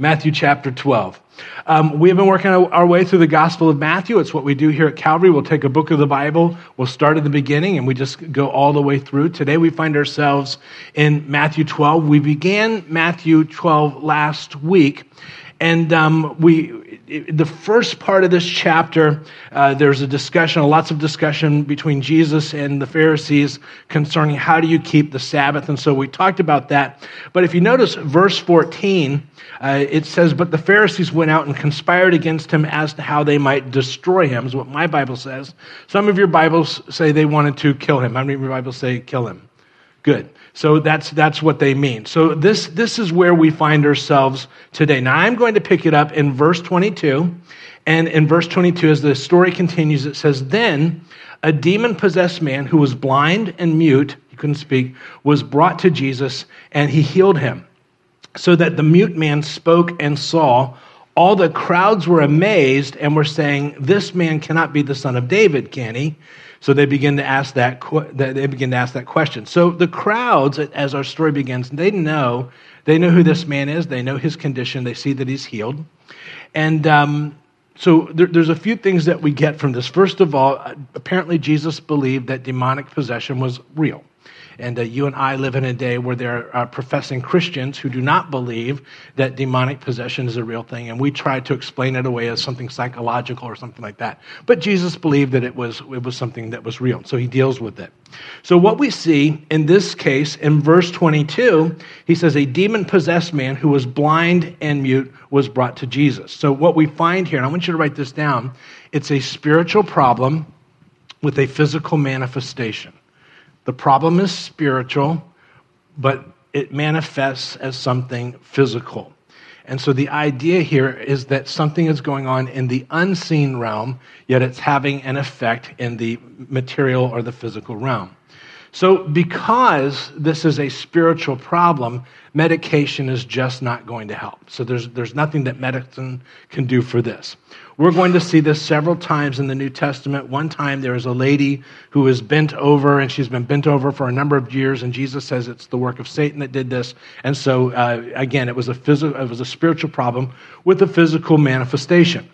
Matthew chapter 12. Um, we have been working our way through the Gospel of Matthew. It's what we do here at Calvary. We'll take a book of the Bible, we'll start at the beginning, and we just go all the way through. Today we find ourselves in Matthew 12. We began Matthew 12 last week, and um, we the first part of this chapter, uh, there's a discussion, lots of discussion between Jesus and the Pharisees concerning how do you keep the Sabbath. And so we talked about that. But if you notice verse 14, uh, it says, But the Pharisees went out and conspired against him as to how they might destroy him, is what my Bible says. Some of your Bibles say they wanted to kill him. How many of your Bibles say kill him? Good. So that's, that's what they mean. So this, this is where we find ourselves today. Now I'm going to pick it up in verse 22. And in verse 22, as the story continues, it says, Then a demon possessed man who was blind and mute, he couldn't speak, was brought to Jesus and he healed him. So that the mute man spoke and saw. All the crowds were amazed and were saying, This man cannot be the son of David, can he? So they begin to ask that they begin to ask that question. So the crowds, as our story begins, they know they know who this man is. They know his condition. They see that he's healed, and um, so there, there's a few things that we get from this. First of all, apparently Jesus believed that demonic possession was real. And uh, you and I live in a day where there are professing Christians who do not believe that demonic possession is a real thing, and we try to explain it away as something psychological or something like that. But Jesus believed that it was, it was something that was real, so he deals with it. So, what we see in this case, in verse 22, he says, A demon possessed man who was blind and mute was brought to Jesus. So, what we find here, and I want you to write this down, it's a spiritual problem with a physical manifestation. The problem is spiritual, but it manifests as something physical. And so the idea here is that something is going on in the unseen realm, yet it's having an effect in the material or the physical realm. So, because this is a spiritual problem, medication is just not going to help. So, there's, there's nothing that medicine can do for this. We're going to see this several times in the New Testament. One time there is a lady who is bent over, and she's been bent over for a number of years, and Jesus says it's the work of Satan that did this. And so, uh, again, it was, a phys- it was a spiritual problem with a physical manifestation.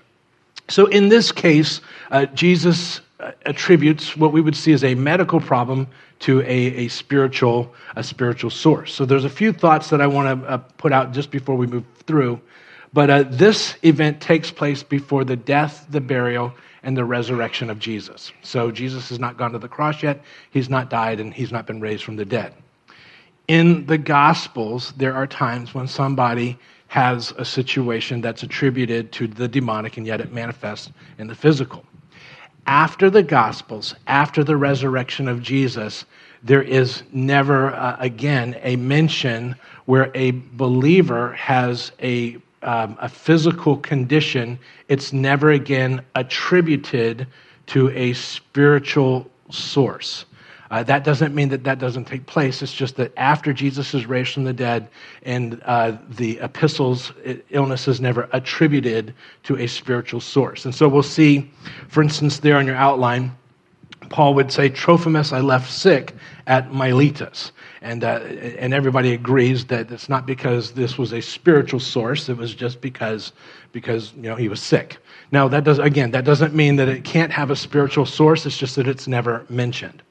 So, in this case, uh, Jesus uh, attributes what we would see as a medical problem to a, a spiritual a spiritual source. So there's a few thoughts that I want to uh, put out just before we move through. But uh, this event takes place before the death, the burial, and the resurrection of Jesus. So Jesus has not gone to the cross yet. He's not died, and he's not been raised from the dead. In the Gospels, there are times when somebody has a situation that's attributed to the demonic, and yet it manifests in the physical after the Gospels, after the resurrection of Jesus, there is never uh, again a mention where a believer has a, um, a physical condition. It's never again attributed to a spiritual source. Uh, that doesn't mean that that doesn't take place. It's just that after Jesus is raised from the dead and uh, the epistles, illness is never attributed to a spiritual source. And so we'll see, for instance, there on your outline, Paul would say, Trophimus I left sick at Miletus. And, uh, and everybody agrees that it's not because this was a spiritual source, it was just because, because you know, he was sick. Now, that does, again, that doesn't mean that it can't have a spiritual source, it's just that it's never mentioned.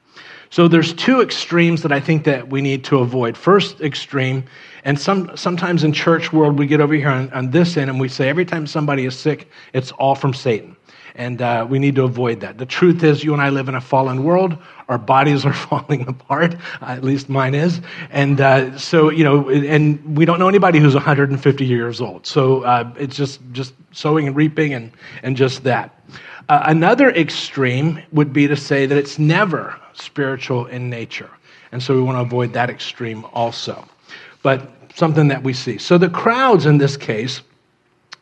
So there's two extremes that I think that we need to avoid. First extreme, and some, sometimes in church world we get over here on, on this end and we say every time somebody is sick, it's all from Satan. And uh, we need to avoid that. The truth is, you and I live in a fallen world. Our bodies are falling apart. Uh, at least mine is. And uh, so, you know, and we don't know anybody who's 150 years old. So uh, it's just just sowing and reaping and and just that. Uh, another extreme would be to say that it's never spiritual in nature. And so we want to avoid that extreme also. But something that we see. So the crowds in this case,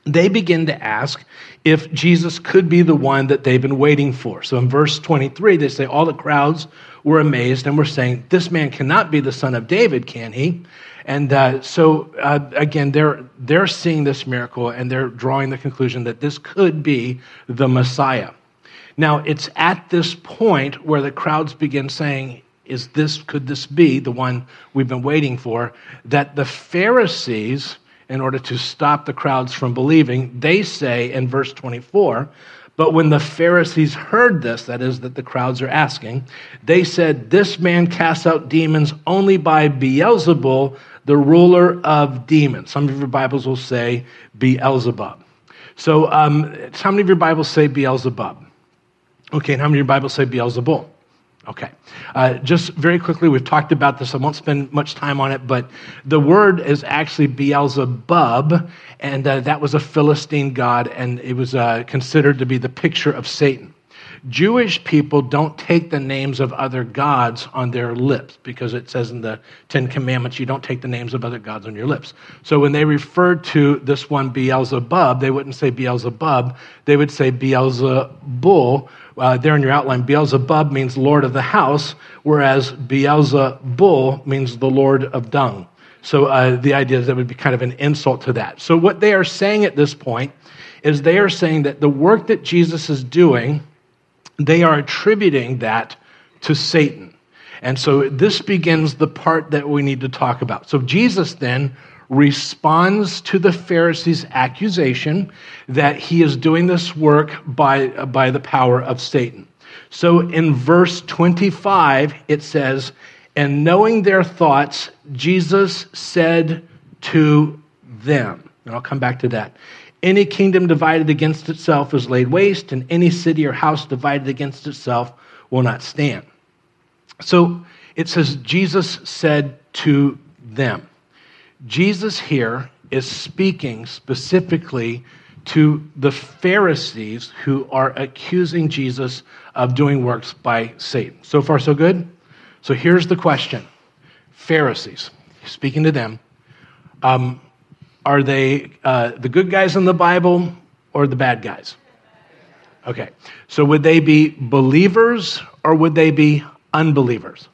they begin to ask if Jesus could be the one that they've been waiting for. So in verse 23, they say, All the crowds were amazed and were saying, This man cannot be the son of David, can he? And uh, so, uh, again, they're, they're seeing this miracle and they're drawing the conclusion that this could be the Messiah. Now, it's at this point where the crowds begin saying, Is this, could this be the one we've been waiting for? That the Pharisees in order to stop the crowds from believing. They say in verse 24, but when the Pharisees heard this, that is, that the crowds are asking, they said, This man casts out demons only by Beelzebul, the ruler of demons. Some of your Bibles will say Beelzebub. So, um, how many of your Bibles say Beelzebub? Okay, and how many of your Bibles say Beelzebul? Okay. Uh, just very quickly, we've talked about this. I won't spend much time on it, but the word is actually Beelzebub, and uh, that was a Philistine god, and it was uh, considered to be the picture of Satan. Jewish people don't take the names of other gods on their lips because it says in the Ten Commandments you don't take the names of other gods on your lips. So when they referred to this one Beelzebub, they wouldn't say Beelzebub, they would say Beelzebul. Uh, there in your outline, Beelzebub means Lord of the house, whereas Beelzebul means the Lord of dung. So uh, the idea is that would be kind of an insult to that. So what they are saying at this point is they are saying that the work that Jesus is doing they are attributing that to Satan. And so this begins the part that we need to talk about. So Jesus then responds to the Pharisees' accusation that he is doing this work by, by the power of Satan. So in verse 25, it says, And knowing their thoughts, Jesus said to them, and I'll come back to that. Any kingdom divided against itself is laid waste, and any city or house divided against itself will not stand. So it says, Jesus said to them. Jesus here is speaking specifically to the Pharisees who are accusing Jesus of doing works by Satan. So far, so good? So here's the question Pharisees, speaking to them. Um, are they uh, the good guys in the Bible or the bad guys? Okay. So would they be believers or would they be unbelievers?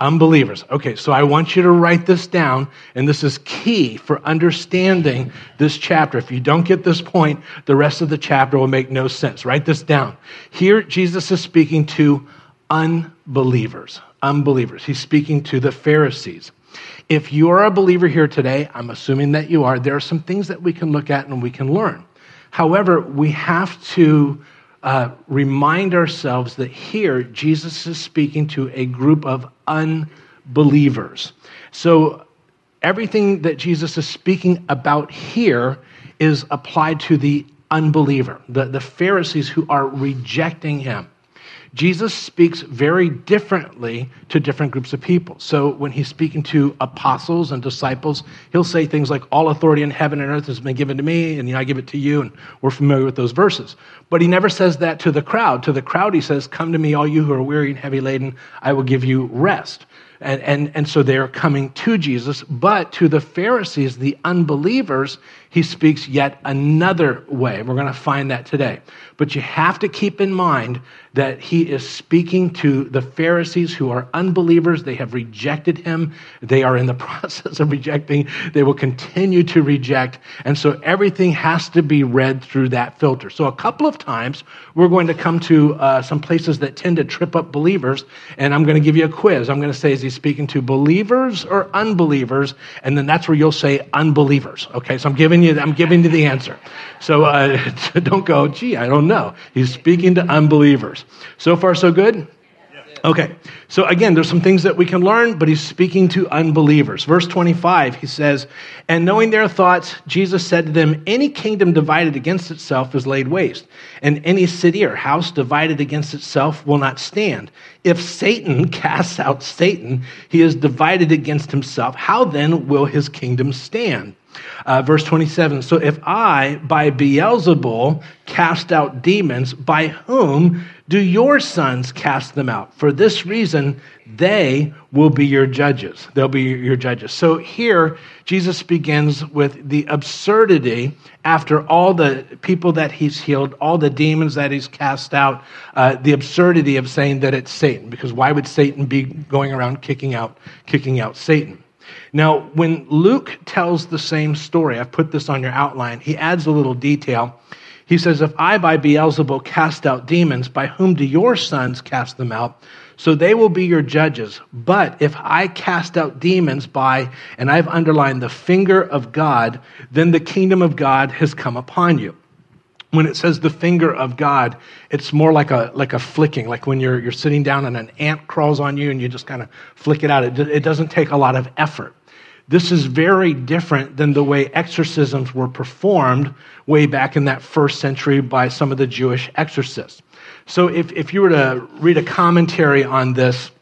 Unbelievers. Okay, so I want you to write this down, and this is key for understanding this chapter. If you don't get this point, the rest of the chapter will make no sense. Write this down. Here, Jesus is speaking to unbelievers. Unbelievers. He's speaking to the Pharisees. If you are a believer here today, I'm assuming that you are, there are some things that we can look at and we can learn. However, we have to uh, remind ourselves that here Jesus is speaking to a group of unbelievers. So everything that Jesus is speaking about here is applied to the unbeliever, the, the Pharisees who are rejecting him. Jesus speaks very differently to different groups of people. So when he's speaking to apostles and disciples, he'll say things like, All authority in heaven and earth has been given to me, and I give it to you. And we're familiar with those verses. But he never says that to the crowd. To the crowd, he says, Come to me, all you who are weary and heavy laden, I will give you rest. And, and, and so they're coming to Jesus. But to the Pharisees, the unbelievers, he speaks yet another way. We're going to find that today. But you have to keep in mind that he is speaking to the Pharisees who are unbelievers. They have rejected him. They are in the process of rejecting. They will continue to reject. And so everything has to be read through that filter. So a couple of times we're going to come to uh, some places that tend to trip up believers. And I'm going to give you a quiz. I'm going to say, is he speaking to believers or unbelievers? And then that's where you'll say unbelievers. Okay, so I'm giving you, I'm giving you the answer. So uh, don't go, gee, I don't know. He's speaking to unbelievers. So far, so good? Okay, so again, there's some things that we can learn, but he's speaking to unbelievers. Verse 25, he says, And knowing their thoughts, Jesus said to them, Any kingdom divided against itself is laid waste, and any city or house divided against itself will not stand. If Satan casts out Satan, he is divided against himself. How then will his kingdom stand? Uh, verse 27 So if I, by Beelzebul, cast out demons, by whom do your sons cast them out? For this reason, they will be your judges. They'll be your judges. So here, Jesus begins with the absurdity after all the people that he's healed, all the demons that he's cast out, uh, the absurdity of saying that it's Satan. Because why would Satan be going around kicking out, kicking out Satan? Now, when Luke tells the same story, I've put this on your outline, he adds a little detail. He says, If I by Beelzebul cast out demons, by whom do your sons cast them out? So they will be your judges. But if I cast out demons by, and I've underlined the finger of God, then the kingdom of God has come upon you when it says the finger of God, it's more like a, like a flicking, like when you're, you're sitting down and an ant crawls on you and you just kind of flick it out. It, it doesn't take a lot of effort. This is very different than the way exorcisms were performed way back in that first century by some of the Jewish exorcists. So if, if you were to read a commentary on this,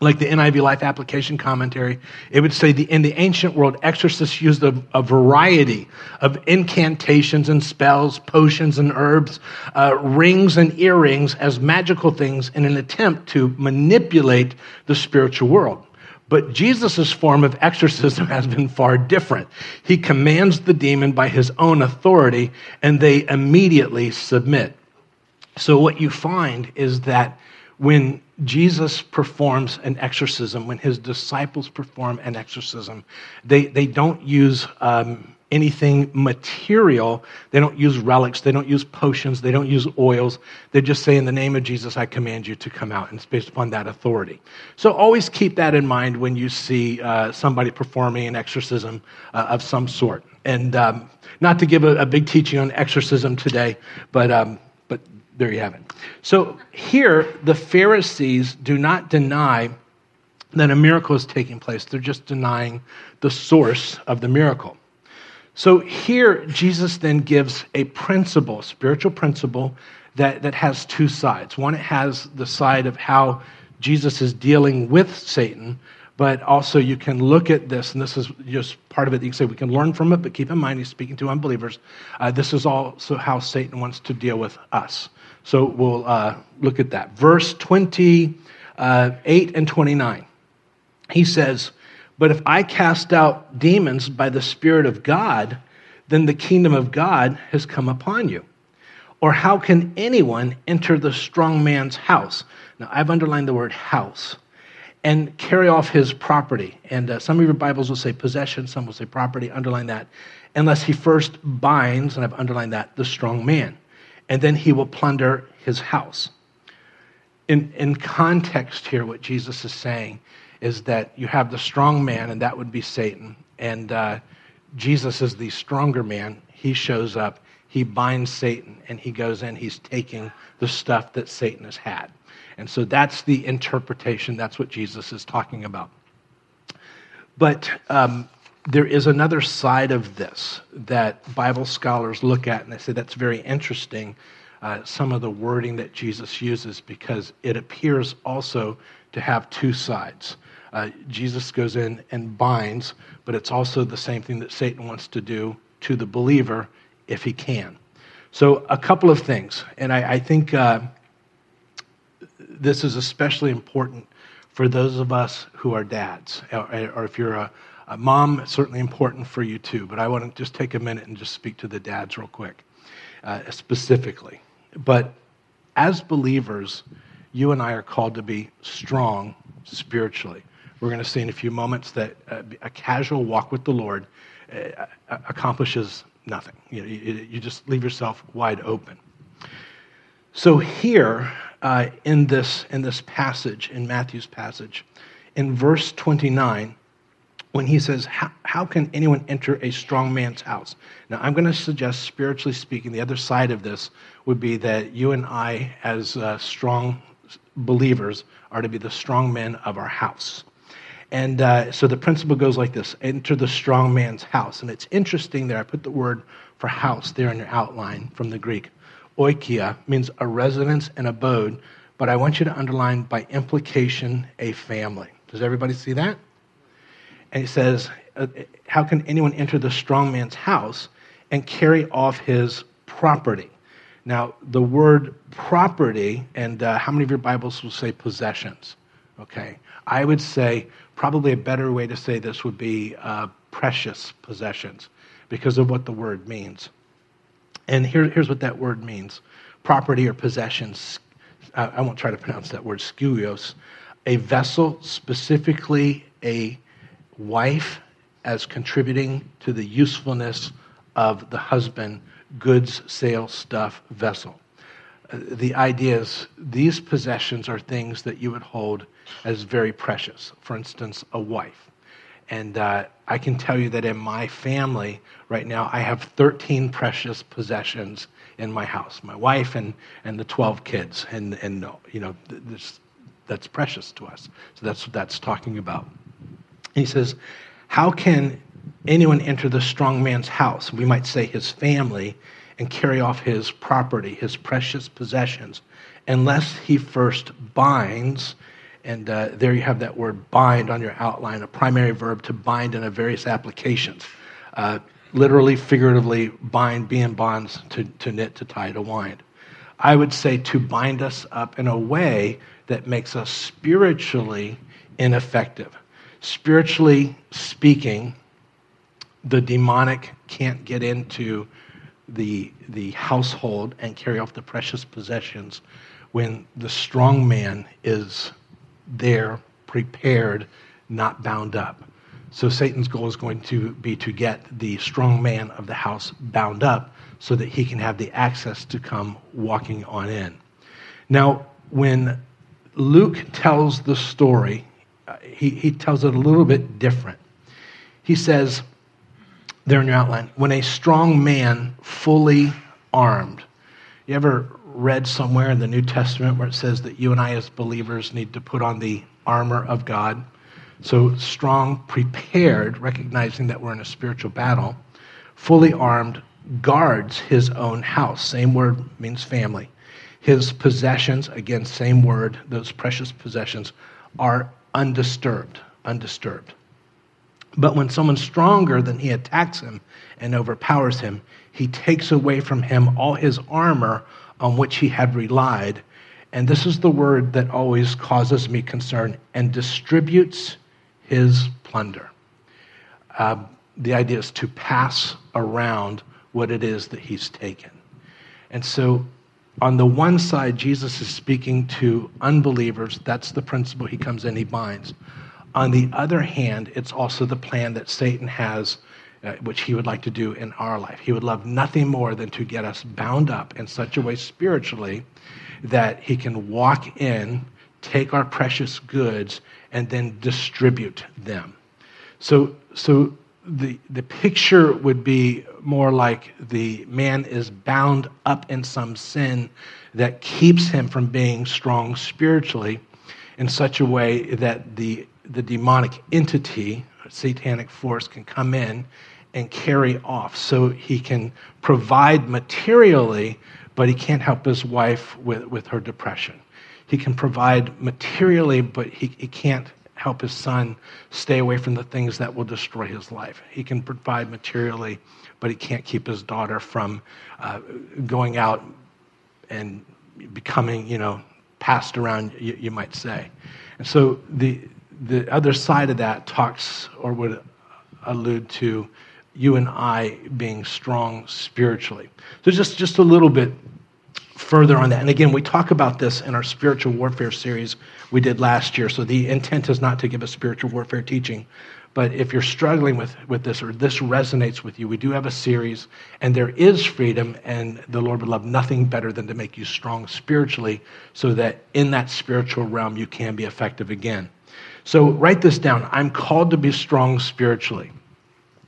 like the NIV Life Application Commentary, it would say the, in the ancient world, exorcists used a, a variety of incantations and spells, potions and herbs, uh, rings and earrings as magical things in an attempt to manipulate the spiritual world. But Jesus' form of exorcism has been far different. He commands the demon by his own authority, and they immediately submit. So, what you find is that when Jesus performs an exorcism, when his disciples perform an exorcism, they, they don't use um, anything material. They don't use relics. They don't use potions. They don't use oils. They just say, In the name of Jesus, I command you to come out. And it's based upon that authority. So always keep that in mind when you see uh, somebody performing an exorcism uh, of some sort. And um, not to give a, a, big teaching on exorcism today, but. Um, there you have it. So here, the Pharisees do not deny that a miracle is taking place, they're just denying the source of the miracle. So here, Jesus then gives a principle, spiritual principle, that, that has two sides. One, it has the side of how Jesus is dealing with Satan, but also you can look at this, and this is just part of it. You can say we can learn from it, but keep in mind he's speaking to unbelievers. Uh, this is also how Satan wants to deal with us. So we'll uh, look at that. Verse 28 and 29. He says, But if I cast out demons by the Spirit of God, then the kingdom of God has come upon you. Or how can anyone enter the strong man's house? Now, I've underlined the word house and carry off his property. And uh, some of your Bibles will say possession, some will say property, underline that. Unless he first binds, and I've underlined that, the strong man and then he will plunder his house. In, in context here, what Jesus is saying is that you have the strong man, and that would be Satan, and uh, Jesus is the stronger man. He shows up, he binds Satan, and he goes in, he's taking the stuff that Satan has had. And so that's the interpretation, that's what Jesus is talking about. But um, there is another side of this that Bible scholars look at, and they say that's very interesting. Uh, some of the wording that Jesus uses because it appears also to have two sides. Uh, Jesus goes in and binds, but it's also the same thing that Satan wants to do to the believer if he can. So, a couple of things, and I, I think uh, this is especially important for those of us who are dads, or, or if you're a, uh, mom, certainly important for you too, but I want to just take a minute and just speak to the dads real quick, uh, specifically. But as believers, you and I are called to be strong spiritually. We're going to see in a few moments that uh, a casual walk with the Lord uh, accomplishes nothing. You, know, you, you, just leave yourself wide open. So here uh, in this in this passage in Matthew's passage, in verse 29, when he says, how, how, can anyone enter a strong man's house? Now, I'm going to suggest, spiritually speaking, the other side of this would be that you and I, as uh, strong believers, are to be the strong men of our house. And uh, so the principle goes like this enter the strong man's house. And it's interesting there, I put the word for house there in your outline from the Greek. Oikia means a residence and abode, but I want you to underline by implication a family. Does everybody see that? And he says, uh, How can anyone enter the strong man's house and carry off his property? Now, the word property, and uh, how many of your Bibles will say possessions? Okay. I would say probably a better way to say this would be uh, precious possessions because of what the word means. And here, here's what that word means property or possessions. Uh, I won't try to pronounce that word, skuios. A vessel, specifically a wife as contributing to the usefulness of the husband, goods, sail, stuff, vessel. Uh, the idea is these possessions are things that you would hold as very precious. For instance, a wife. And uh, I can tell you that in my family right now, I have 13 precious possessions in my house my wife and, and the 12 kids. And, and you know, this, that's precious to us. So that's what that's talking about. He says, How can anyone enter the strong man's house? We might say his family and carry off his property, his precious possessions, unless he first binds. And uh, there you have that word bind on your outline, a primary verb to bind in a various applications. Uh, literally, figuratively, bind, be in bonds, to, to knit, to tie, to wind. I would say to bind us up in a way that makes us spiritually ineffective. Spiritually speaking, the demonic can't get into the, the household and carry off the precious possessions when the strong man is there, prepared, not bound up. So Satan's goal is going to be to get the strong man of the house bound up so that he can have the access to come walking on in. Now, when Luke tells the story, uh, he, he tells it a little bit different. He says, there in your outline, when a strong man fully armed. You ever read somewhere in the New Testament where it says that you and I, as believers, need to put on the armor of God? So, strong, prepared, recognizing that we're in a spiritual battle, fully armed, guards his own house. Same word means family. His possessions, again, same word, those precious possessions, are undisturbed. Undisturbed. But when someone stronger than he attacks him and overpowers him, he takes away from him all his armor on which he had relied. And this is the word that always causes me concern and distributes his plunder. Uh, the idea is to pass around what it is that he's taken. And so, on the one side, Jesus is speaking to unbelievers. That's the principle he comes in, he binds. On the other hand, it's also the plan that Satan has, uh, which he would like to do in our life. He would love nothing more than to get us bound up in such a way spiritually that he can walk in, take our precious goods, and then distribute them. So, so the, the picture would be more like the man is bound up in some sin that keeps him from being strong spiritually in such a way that the the demonic entity, satanic force, can come in and carry off. So he can provide materially, but he can't help his wife with, with her depression. He can provide materially, but he, he can't help his son stay away from the things that will destroy his life. He can provide materially, but he can't keep his daughter from uh, going out and becoming, you know, passed around, you, you might say. And so the, the other side of that talks or would allude to you and I being strong spiritually. So just, just a little bit further on that. And again, we talk about this in our spiritual warfare series we did last year. So the intent is not to give a spiritual warfare teaching. But if you're struggling with, with this or this resonates with you, we do have a series, and there is freedom, and the Lord would love nothing better than to make you strong spiritually so that in that spiritual realm you can be effective again. So write this down. I'm called to be strong spiritually.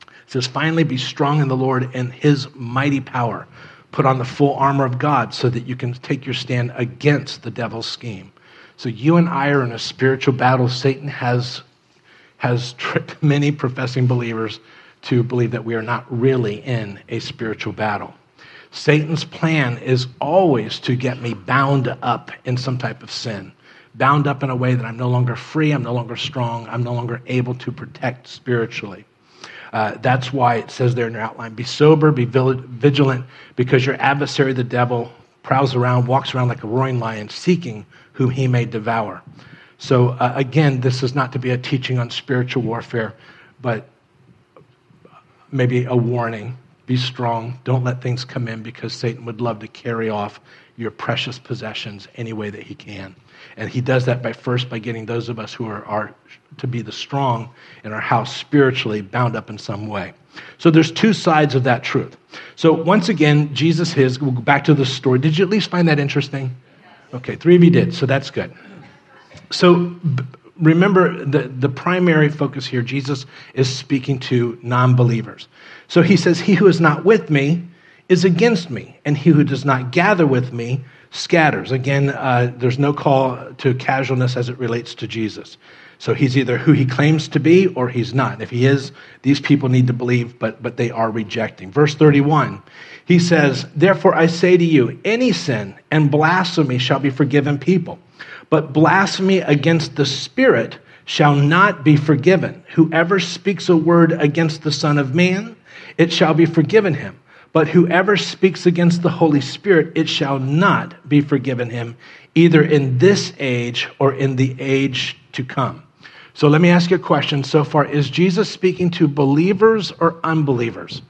It says, finally, be strong in the Lord and his mighty power. Put on the full armor of God so that you can take your stand against the devil's scheme. So you and I are in a spiritual battle. Satan has, has tricked many professing believers to believe that we are not really in a spiritual battle. Satan's plan is always to get me bound up in some type of sin bound up in a way that I'm no longer free, I'm no longer strong, I'm no longer able to protect spiritually. Uh, that's why it says there in your outline be sober, be vigilant, because your adversary, the devil, prowls around, walks around like a roaring lion, seeking whom he may devour. So, uh, again, this is not to be a teaching on spiritual warfare, but maybe a warning Be strong. Don't let things come in because Satan would love to carry off your precious possessions any way that he can. And he does that by first by getting those of us who are, are to be the strong in our house spiritually bound up in some way. So there's two sides of that truth. So once again, Jesus is, we'll go back to the story. Did you at least find that interesting? Okay, three of you did, so that's good. So remember the, the primary focus here, Jesus is speaking to non believers. So he says, He who is not with me is against me, and he who does not gather with me scatters. Again, uh, there's no call to casualness as it relates to Jesus. So he's either who he claims to be or he's not. If he is, these people need to believe, but, but they are rejecting. Verse 31, he says, Therefore I say to you, any sin and blasphemy shall be forgiven people, but blasphemy against the Spirit shall not be forgiven. Whoever speaks a word against the Son of Man, it shall be forgiven him. But whoever speaks against the Holy Spirit, it shall not be forgiven him, either in this age or in the age to come. So let me ask you a question so far. Is Jesus speaking to believers or unbelievers?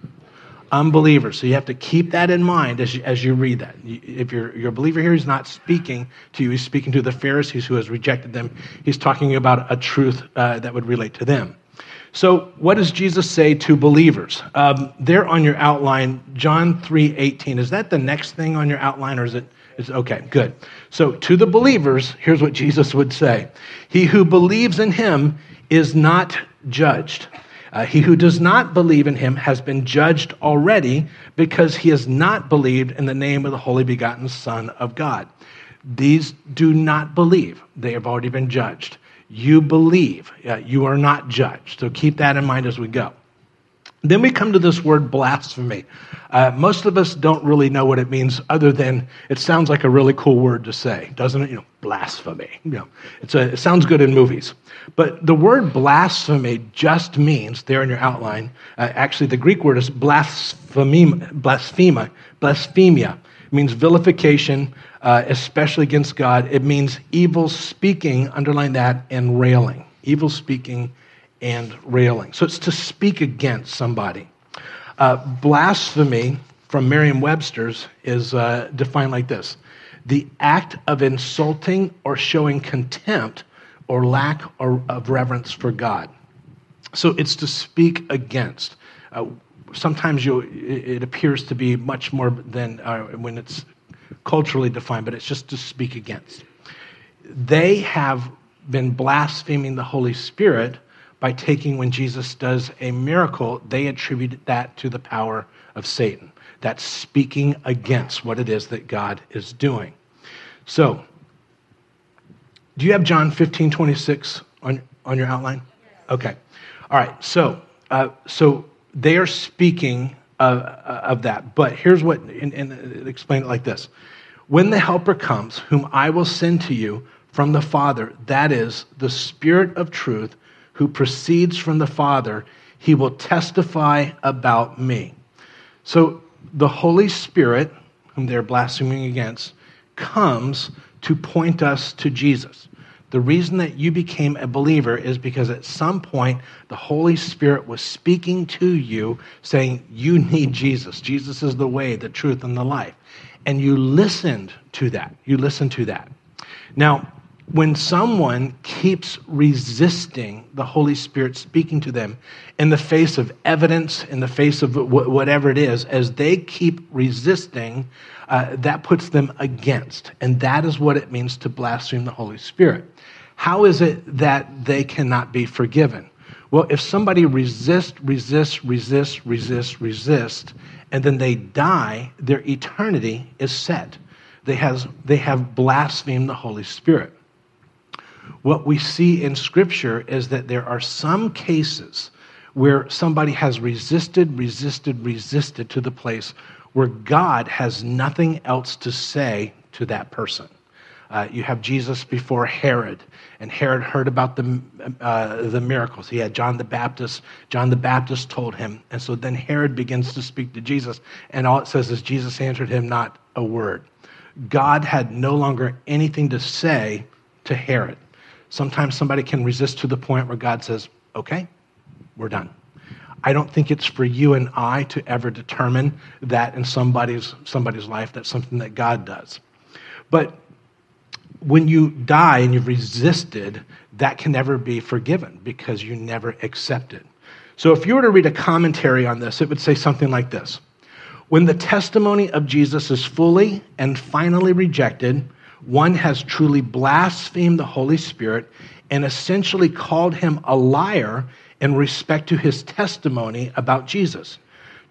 Unbelievers. So you have to keep that in mind as you, as you read that. If you're, you're a believer here, he's not speaking to you. He's speaking to the Pharisees who has rejected them. He's talking about a truth uh, that would relate to them. So, what does Jesus say to believers? Um, there on your outline, John 3 18. Is that the next thing on your outline, or is it? Is, okay, good. So, to the believers, here's what Jesus would say He who believes in him is not judged. Uh, he who does not believe in him has been judged already because he has not believed in the name of the holy begotten Son of God. These do not believe, they have already been judged you believe. you are not judged. So keep that in mind as we go. Then we come to this word blasphemy. Uh, most of us don't really know what it means, other than it sounds like a really cool word to say, doesn't it? You know, blasphemy. You know, it's a, it sounds good in movies. But the word blasphemy just means, there in your outline, uh, actually the Greek word is blasphemia, blasphemia, blasphemia. It means vilification, uh, especially against God. It means evil speaking, underline that, and railing. Evil speaking and railing. So it's to speak against somebody. Uh, blasphemy, from Merriam Webster's, is uh, defined like this the act of insulting or showing contempt or lack of reverence for God. So it's to speak against. Uh, sometimes it appears to be much more than uh, when it's culturally defined, but it's just to speak against. They have been blaspheming the Holy Spirit by taking when Jesus does a miracle, they attribute that to the power of Satan. That's speaking against what it is that God is doing. So, do you have John 15, 26 on, on your outline? Okay. All right. So, uh, so they are speaking of, that. But here's what, and, and explain it like this When the Helper comes, whom I will send to you from the Father, that is the Spirit of truth who proceeds from the Father, he will testify about me. So the Holy Spirit, whom they're blaspheming against, comes to point us to Jesus. The reason that you became a believer is because at some point the Holy Spirit was speaking to you, saying, You need Jesus. Jesus is the way, the truth, and the life. And you listened to that. You listened to that. Now, when someone keeps resisting the Holy Spirit speaking to them in the face of evidence, in the face of whatever it is, as they keep resisting, uh, that puts them against. And that is what it means to blaspheme the Holy Spirit. How is it that they cannot be forgiven? Well, if somebody resists, resists, resists, resists, resists, and then they die, their eternity is set. They, has, they have blasphemed the Holy Spirit. What we see in Scripture is that there are some cases where somebody has resisted, resisted, resisted to the place where God has nothing else to say to that person. Uh, you have Jesus before Herod, and Herod heard about the, uh, the miracles. He had John the Baptist. John the Baptist told him. And so then Herod begins to speak to Jesus, and all it says is Jesus answered him not a word. God had no longer anything to say to Herod. Sometimes somebody can resist to the point where God says, okay, we're done. I don't think it's for you and I to ever determine that in somebody's, somebody's life. That's something that God does. But when you die and you've resisted, that can never be forgiven because you never accepted. So if you were to read a commentary on this, it would say something like this When the testimony of Jesus is fully and finally rejected, one has truly blasphemed the Holy Spirit and essentially called him a liar in respect to his testimony about Jesus.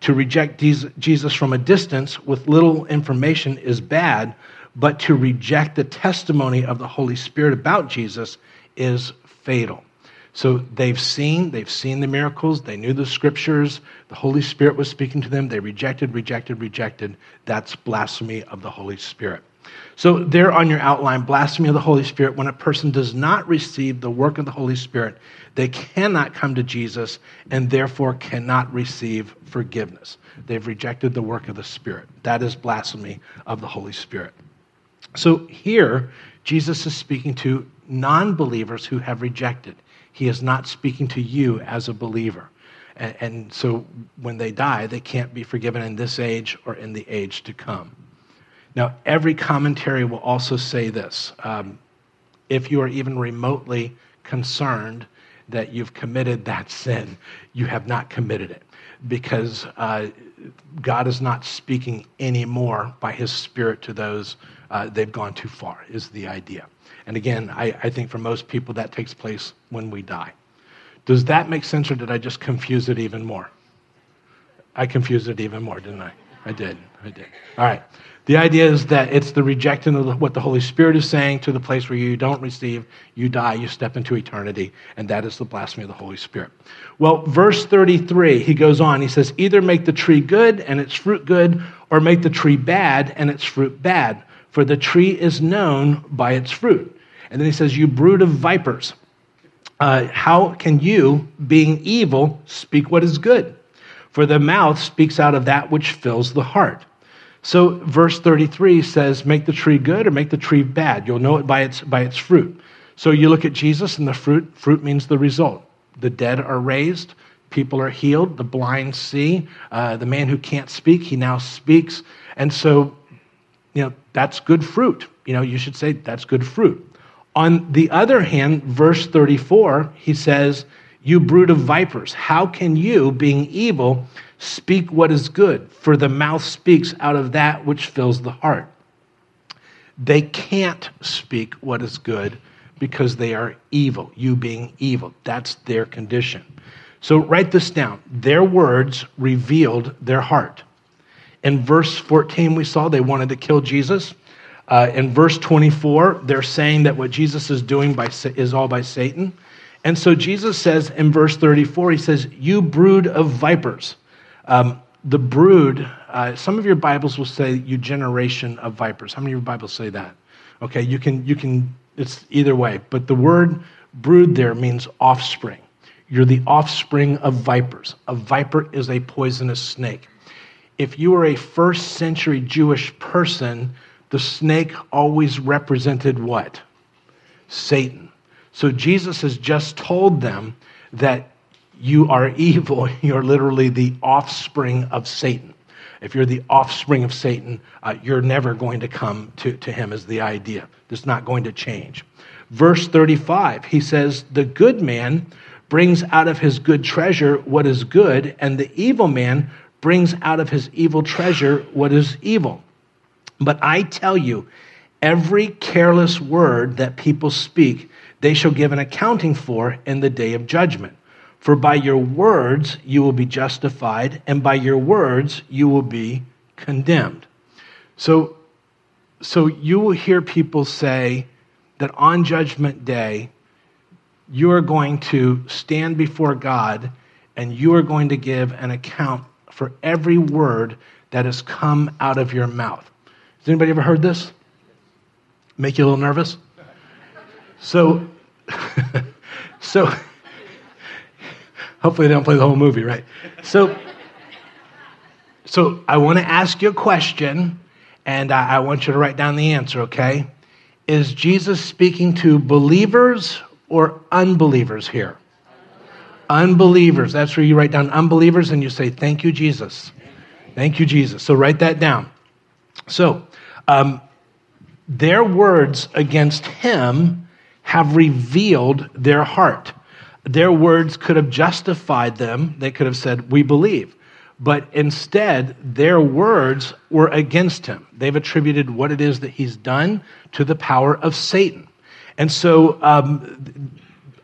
To reject Jesus from a distance with little information is bad, but to reject the testimony of the Holy Spirit about Jesus is fatal. So they've seen, they've seen the miracles, they knew the scriptures, the Holy Spirit was speaking to them, they rejected, rejected, rejected. That's blasphemy of the Holy Spirit. So, there on your outline, blasphemy of the Holy Spirit, when a person does not receive the work of the Holy Spirit, they cannot come to Jesus and therefore cannot receive forgiveness. They've rejected the work of the Spirit. That is blasphemy of the Holy Spirit. So, here, Jesus is speaking to non believers who have rejected. He is not speaking to you as a believer. And, and so, when they die, they can't be forgiven in this age or in the age to come. Now, every commentary will also say this um, if you are even remotely concerned that you've committed that sin, you have not committed it because uh, God is not speaking anymore by his spirit to those uh, they've gone too far, is the idea. And again, I, I think for most people that takes place when we die. Does that make sense, or did I just confuse it even more? I confused it even more, didn't I? I did. I did. All right. The idea is that it's the rejecting of what the Holy Spirit is saying to the place where you don't receive, you die, you step into eternity, and that is the blasphemy of the Holy Spirit. Well, verse 33, he goes on, he says, Either make the tree good and its fruit good, or make the tree bad and its fruit bad, for the tree is known by its fruit. And then he says, You brood of vipers, uh, how can you, being evil, speak what is good? For the mouth speaks out of that which fills the heart. So verse 33 says, make the tree good or make the tree bad. You'll know it by its, by its fruit. So you look at Jesus and the fruit, fruit means the result. The dead are raised, people are healed, the blind see, uh, the man who can't speak, he now speaks. And so, you know, that's good fruit. You know, you should say that's good fruit. On the other hand, verse 34, he says, You brood of vipers, how can you, being evil, Speak what is good, for the mouth speaks out of that which fills the heart. They can't speak what is good because they are evil, you being evil. That's their condition. So write this down. Their words revealed their heart. In verse 14, we saw they wanted to kill Jesus. Uh, in verse 24, they're saying that what Jesus is doing by, is all by Satan. And so Jesus says in verse 34, he says, You brood of vipers. Um, the brood, uh, some of your Bibles will say you generation of vipers. How many of your Bibles say that? Okay, you can, you can, it's either way. But the word brood there means offspring. You're the offspring of vipers. A viper is a poisonous snake. If you were a first century Jewish person, the snake always represented what? Satan. So Jesus has just told them that you are evil. You're literally the offspring of Satan. If you're the offspring of Satan, uh, you're never going to come to, to him, is the idea. It's not going to change. Verse 35, he says, The good man brings out of his good treasure what is good, and the evil man brings out of his evil treasure what is evil. But I tell you, every careless word that people speak, they shall give an accounting for in the day of judgment. For by your words you will be justified, and by your words you will be condemned. So, so you will hear people say that on Judgment Day, you are going to stand before God and you are going to give an account for every word that has come out of your mouth. Has anybody ever heard this? Make you a little nervous? So, so Hopefully, they don't play the whole movie, right? So, so I want to ask you a question, and I, I want you to write down the answer, okay? Is Jesus speaking to believers or unbelievers here? Unbelievers. That's where you write down unbelievers and you say, Thank you, Jesus. Thank you, Jesus. So write that down. So, um, their words against him have revealed their heart. Their words could have justified them. They could have said, We believe. But instead, their words were against him. They've attributed what it is that he's done to the power of Satan. And so um,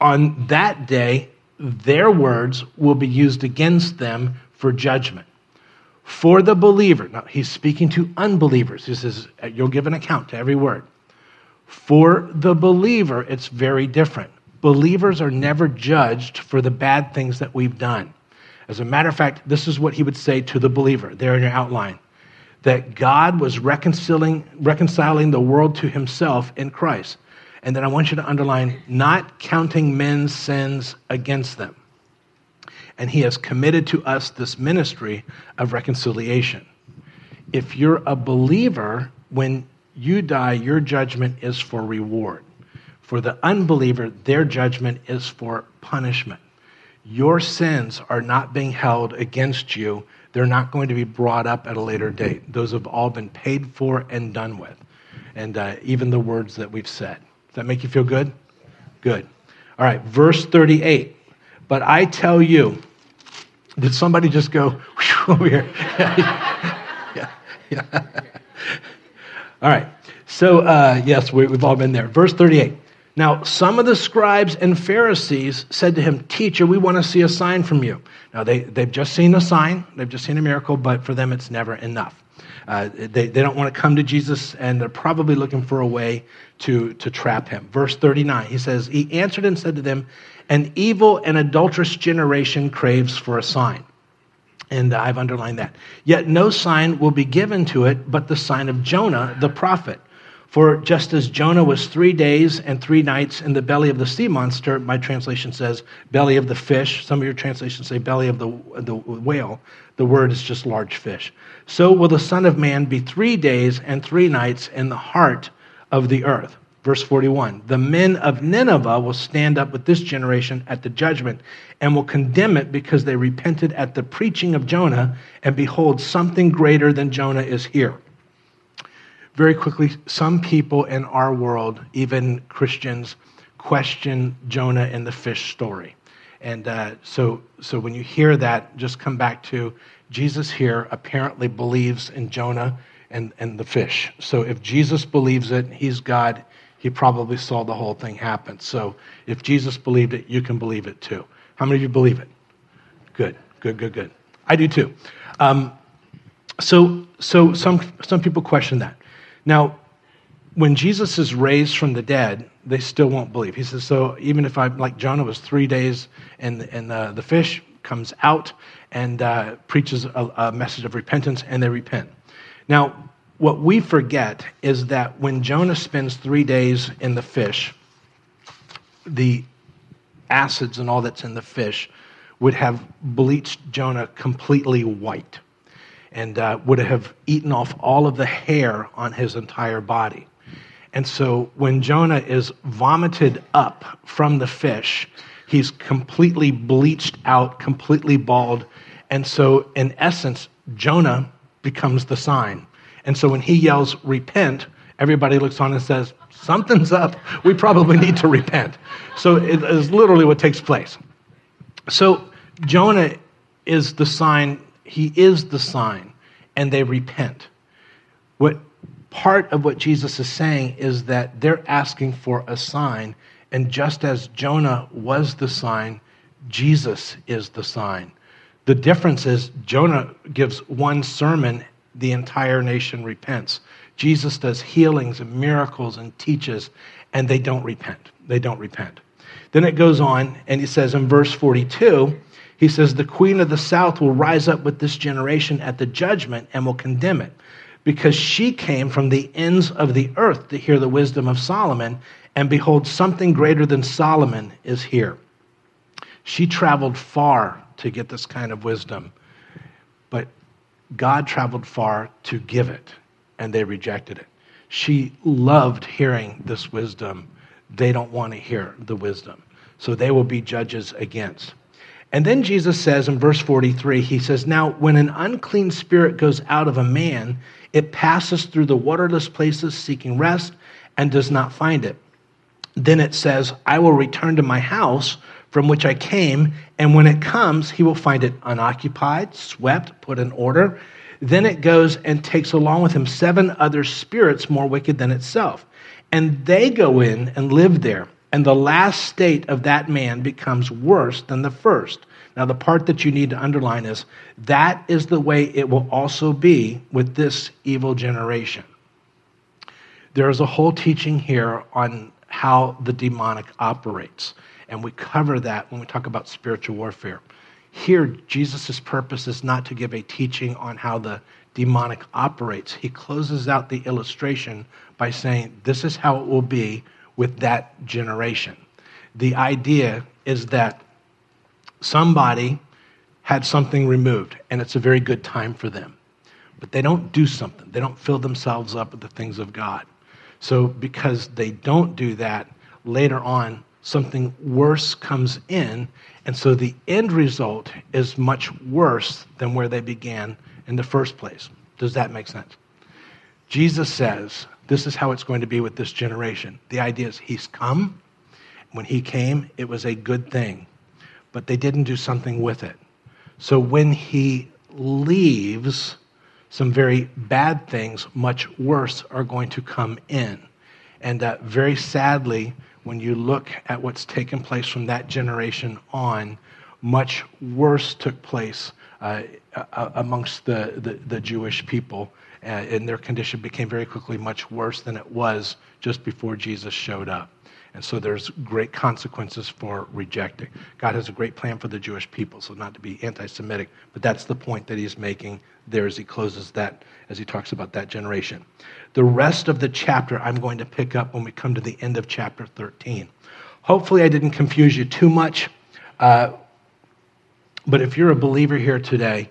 on that day, their words will be used against them for judgment. For the believer, now he's speaking to unbelievers. He says, You'll give an account to every word. For the believer, it's very different. Believers are never judged for the bad things that we've done. As a matter of fact, this is what he would say to the believer there in your outline that God was reconciling, reconciling the world to himself in Christ. And then I want you to underline, not counting men's sins against them. And he has committed to us this ministry of reconciliation. If you're a believer, when you die, your judgment is for reward. For the unbeliever, their judgment is for punishment. Your sins are not being held against you. They're not going to be brought up at a later date. Those have all been paid for and done with. And uh, even the words that we've said. Does that make you feel good? Good. All right, verse 38. But I tell you, did somebody just go over here? yeah, yeah. All right. So, uh, yes, we, we've all been there. Verse 38. Now, some of the scribes and Pharisees said to him, Teacher, we want to see a sign from you. Now, they, they've just seen a sign, they've just seen a miracle, but for them it's never enough. Uh, they, they don't want to come to Jesus, and they're probably looking for a way to, to trap him. Verse 39, he says, He answered and said to them, An evil and adulterous generation craves for a sign. And I've underlined that. Yet no sign will be given to it but the sign of Jonah the prophet. For just as Jonah was three days and three nights in the belly of the sea monster, my translation says belly of the fish. Some of your translations say belly of the, the whale. The word is just large fish. So will the Son of Man be three days and three nights in the heart of the earth. Verse 41 The men of Nineveh will stand up with this generation at the judgment and will condemn it because they repented at the preaching of Jonah, and behold, something greater than Jonah is here very quickly, some people in our world, even Christians, question Jonah and the fish story. And uh, so, so when you hear that, just come back to Jesus here apparently believes in Jonah and, and the fish. So if Jesus believes it, he's God, he probably saw the whole thing happen. So if Jesus believed it, you can believe it too. How many of you believe it? Good, good, good, good. I do too. Um, so, so some, some people question that. Now, when Jesus is raised from the dead, they still won't believe. He says, so even if I, like Jonah was three days and, and uh, the fish comes out and uh, preaches a, a message of repentance and they repent. Now, what we forget is that when Jonah spends three days in the fish, the acids and all that's in the fish would have bleached Jonah completely white and uh, would have eaten off all of the hair on his entire body. And so when Jonah is vomited up from the fish, he's completely bleached out, completely bald. And so, in essence, Jonah becomes the sign. And so when he yells, repent, everybody looks on and says, something's up. We probably need to repent. So it is literally what takes place. So Jonah is the sign he is the sign, and they repent. What part of what Jesus is saying is that they're asking for a sign, and just as Jonah was the sign, Jesus is the sign. The difference is Jonah gives one sermon, the entire nation repents. Jesus does healings and miracles and teaches, and they don't repent. They don't repent. Then it goes on, and he says in verse 42 he says, The queen of the south will rise up with this generation at the judgment and will condemn it, because she came from the ends of the earth to hear the wisdom of Solomon, and behold, something greater than Solomon is here. She traveled far to get this kind of wisdom, but God traveled far to give it, and they rejected it. She loved hearing this wisdom. They don't want to hear the wisdom. So they will be judges against. And then Jesus says in verse 43, he says, Now, when an unclean spirit goes out of a man, it passes through the waterless places seeking rest and does not find it. Then it says, I will return to my house from which I came, and when it comes, he will find it unoccupied, swept, put in order. Then it goes and takes along with him seven other spirits more wicked than itself. And they go in and live there. And the last state of that man becomes worse than the first. Now, the part that you need to underline is that is the way it will also be with this evil generation. There is a whole teaching here on how the demonic operates. And we cover that when we talk about spiritual warfare. Here, Jesus' purpose is not to give a teaching on how the demonic operates. He closes out the illustration by saying, This is how it will be with that generation. The idea is that somebody had something removed, and it's a very good time for them. But they don't do something, they don't fill themselves up with the things of God. So, because they don't do that, later on, something worse comes in, and so the end result is much worse than where they began in the first place. Does that make sense? Jesus says this is how it's going to be with this generation. The idea is he's come. When he came, it was a good thing, but they didn't do something with it. So when he leaves, some very bad things, much worse, are going to come in. And uh, very sadly, when you look at what's taken place from that generation on, much worse took place uh, amongst the, the, the Jewish people uh, and their condition became very quickly much worse than it was just before Jesus showed up. And so there's great consequences for rejecting. God has a great plan for the Jewish people, so not to be anti Semitic, but that's the point that he's making there as he closes that, as he talks about that generation. The rest of the chapter I'm going to pick up when we come to the end of chapter 13. Hopefully, I didn't confuse you too much. Uh, but if you're a believer here today,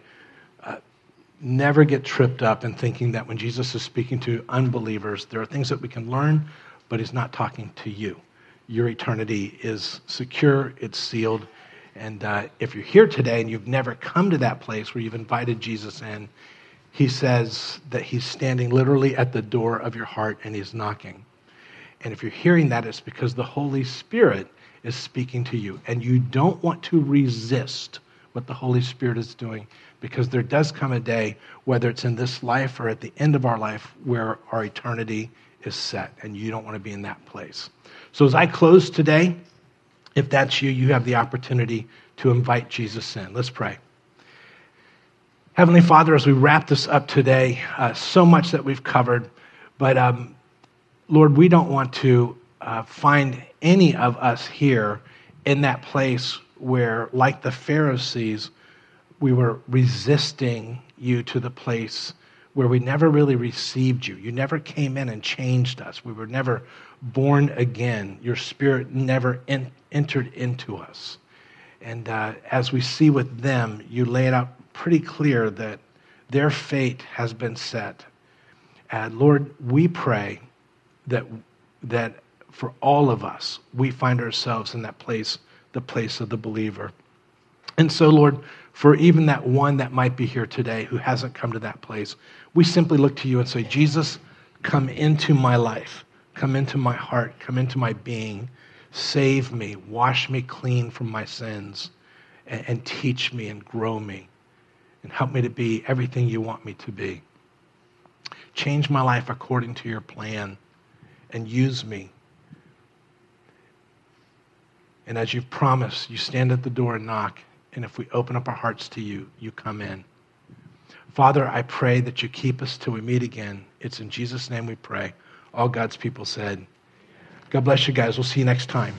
never get tripped up in thinking that when Jesus is speaking to unbelievers, there are things that we can learn, but he's not talking to you. Your eternity is secure, it's sealed. And uh, if you're here today and you've never come to that place where you've invited Jesus in, he says that he's standing literally at the door of your heart and he's knocking. And if you're hearing that, it's because the Holy Spirit is speaking to you. And you don't want to resist what the Holy Spirit is doing because there does come a day, whether it's in this life or at the end of our life, where our eternity is set, and you don't want to be in that place. So, as I close today, if that's you, you have the opportunity to invite Jesus in. Let's pray. Heavenly Father, as we wrap this up today, uh, so much that we've covered, but um, Lord, we don't want to uh, find any of us here in that place where, like the Pharisees, we were resisting you to the place where we never really received you. You never came in and changed us. We were never born again. Your spirit never in, entered into us. And uh, as we see with them, you lay it out pretty clear that their fate has been set. And Lord, we pray that, that for all of us, we find ourselves in that place, the place of the believer. And so, Lord, for even that one that might be here today who hasn't come to that place, we simply look to you and say, Jesus, come into my life, come into my heart, come into my being, save me, wash me clean from my sins, and, and teach me and grow me, and help me to be everything you want me to be. Change my life according to your plan and use me. And as you've promised, you stand at the door and knock. And if we open up our hearts to you, you come in. Father, I pray that you keep us till we meet again. It's in Jesus' name we pray. All God's people said, God bless you guys. We'll see you next time.